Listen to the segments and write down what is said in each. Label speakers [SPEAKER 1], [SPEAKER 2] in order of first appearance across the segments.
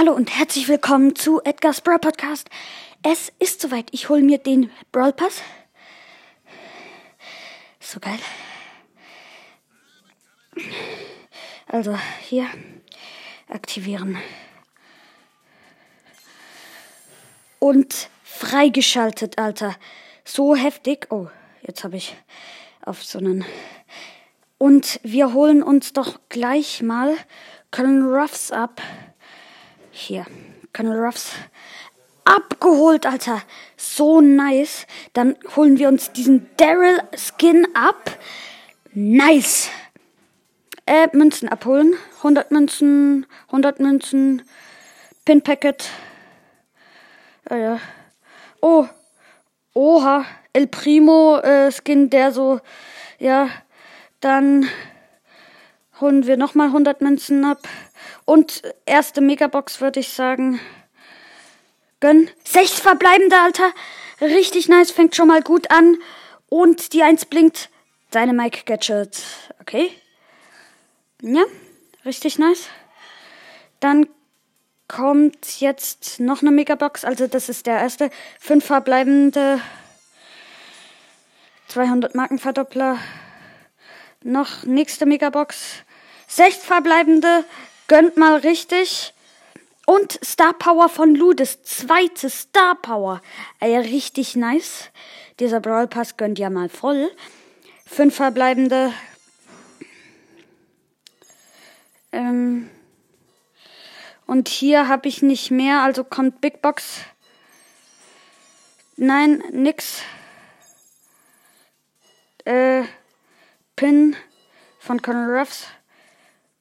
[SPEAKER 1] Hallo und herzlich willkommen zu Edgar's Brawl Podcast. Es ist soweit. Ich hole mir den Brawl Pass. So geil. Also hier aktivieren. Und freigeschaltet, Alter. So heftig. Oh, jetzt habe ich auf so einen. Und wir holen uns doch gleich mal Colonel Ruffs ab. Hier, Colonel Ruffs abgeholt, Alter. So nice. Dann holen wir uns diesen Daryl Skin ab. Nice. Äh, Münzen abholen. 100 Münzen, 100 Münzen. Pin Packet. Äh, ja. Oh. Oha. El Primo äh, Skin, der so, ja, dann holen wir nochmal 100 Münzen ab. Und erste Megabox würde ich sagen. Gönn. Sechs verbleibende, Alter. Richtig nice, fängt schon mal gut an. Und die Eins blinkt. Deine Mike Gadget. Okay. Ja, richtig nice. Dann kommt jetzt noch eine Megabox. Also das ist der erste. Fünf verbleibende. 200 Markenverdoppler. Noch nächste Megabox. Sechs verbleibende. Gönnt mal richtig. Und Star Power von Lou, das zweite Star Power. Ey, richtig nice. Dieser Brawl Pass gönnt ja mal voll. Fünf verbleibende. Ähm und hier habe ich nicht mehr, also kommt Big Box. Nein, nix. Äh, Pin von Colonel Ruffs.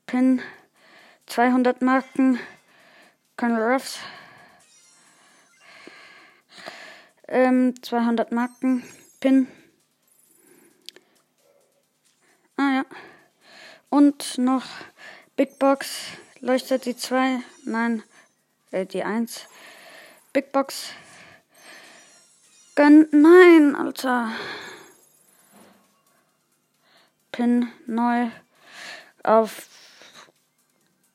[SPEAKER 1] Pin 200 Marken. Colonel Ruffs. Ähm, 200 Marken. Pin. Ah ja. Und noch Big Box. Leuchtet die 2? Nein. Äh, die 1. Big Box. Gönn. Nein, Alter. Pin neu auf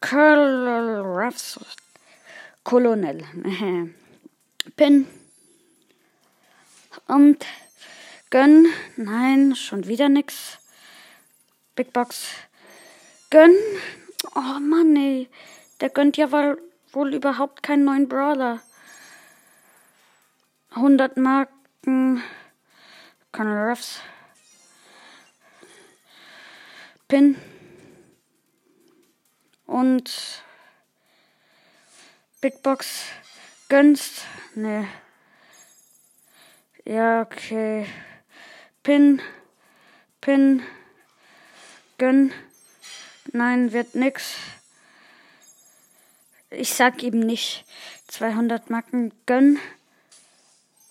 [SPEAKER 1] Colonel Ruffs Colonel. Pin. Und gönn. Nein, schon wieder nix. Big Box. Gönn. Oh Mann, ey. Der gönnt ja wohl, wohl überhaupt keinen neuen Brawler. 100 Marken. Colonel Ruffs. Pin. Und Big Box gönnst? Nee. Ja, okay. Pin. Pin. Gönn. Nein, wird nix. Ich sag ihm nicht. 200 Marken gönn.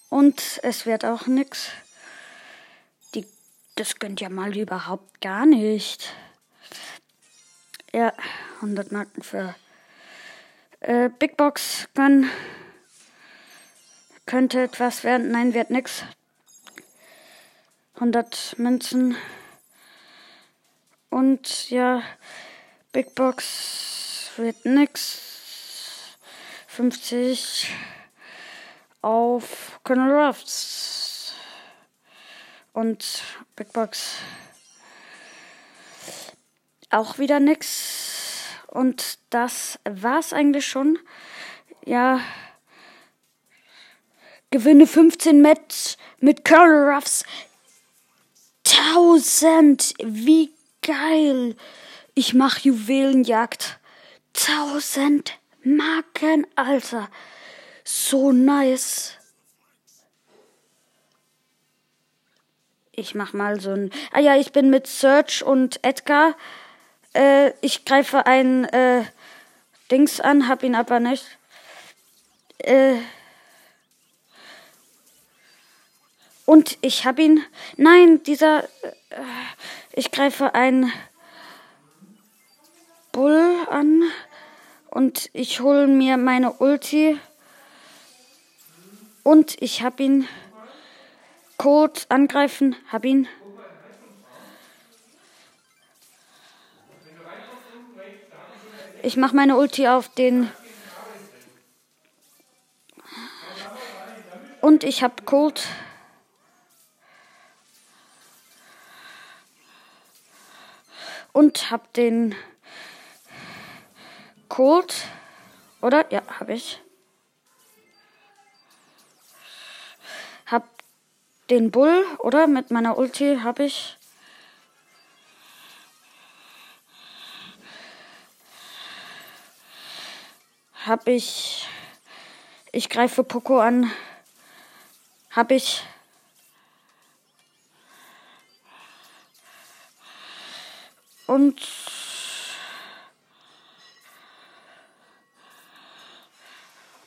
[SPEAKER 1] Und es wird auch nix. Die, das gönnt ja mal überhaupt gar nicht. Ja, 100 Marken für äh, Big Box Gun. Könnte etwas werden. Nein, wird nix. 100 Münzen. Und ja, Big Box wird nix. 50 auf Colonel Ruffs. Und Big Box auch wieder nix. Und das war's eigentlich schon. Ja. Gewinne 15 Match mit Curl Ruffs. 1000. Wie geil. Ich mach Juwelenjagd. 1000 Marken, Alter. So nice. Ich mach mal so ein. Ah ja, ich bin mit Search und Edgar äh, ich greife ein äh, Dings an, hab ihn aber nicht. Äh, und ich hab ihn. Nein, dieser. Äh, ich greife ein Bull an und ich hole mir meine Ulti. Und ich hab ihn. Code angreifen, hab ihn. Ich mache meine Ulti auf den. Und ich habe Cold. Und habe den Cold. Oder? Ja, habe ich. Hab den Bull, oder? Mit meiner Ulti habe ich. Hab ich. Ich greife Poco an. Hab ich. Und.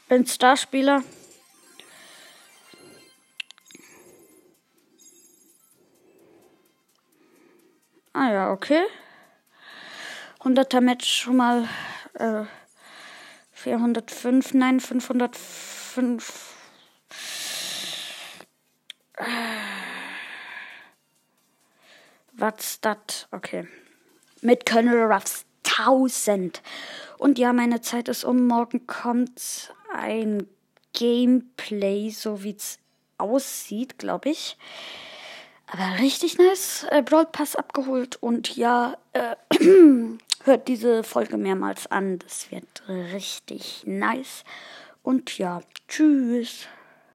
[SPEAKER 1] Bin Starspieler. Ah ja, okay. 100er Match schon mal äh, 405, nein, 505. Was das? Okay. Mit Colonel Ruffs 1000. Und ja, meine Zeit ist um. Morgen kommt ein Gameplay, so wie es aussieht, glaube ich. Aber richtig nice. Äh, Brawl abgeholt. Und ja, äh, hört diese Folge mehrmals an. Das wird richtig nice. Und ja, tschüss.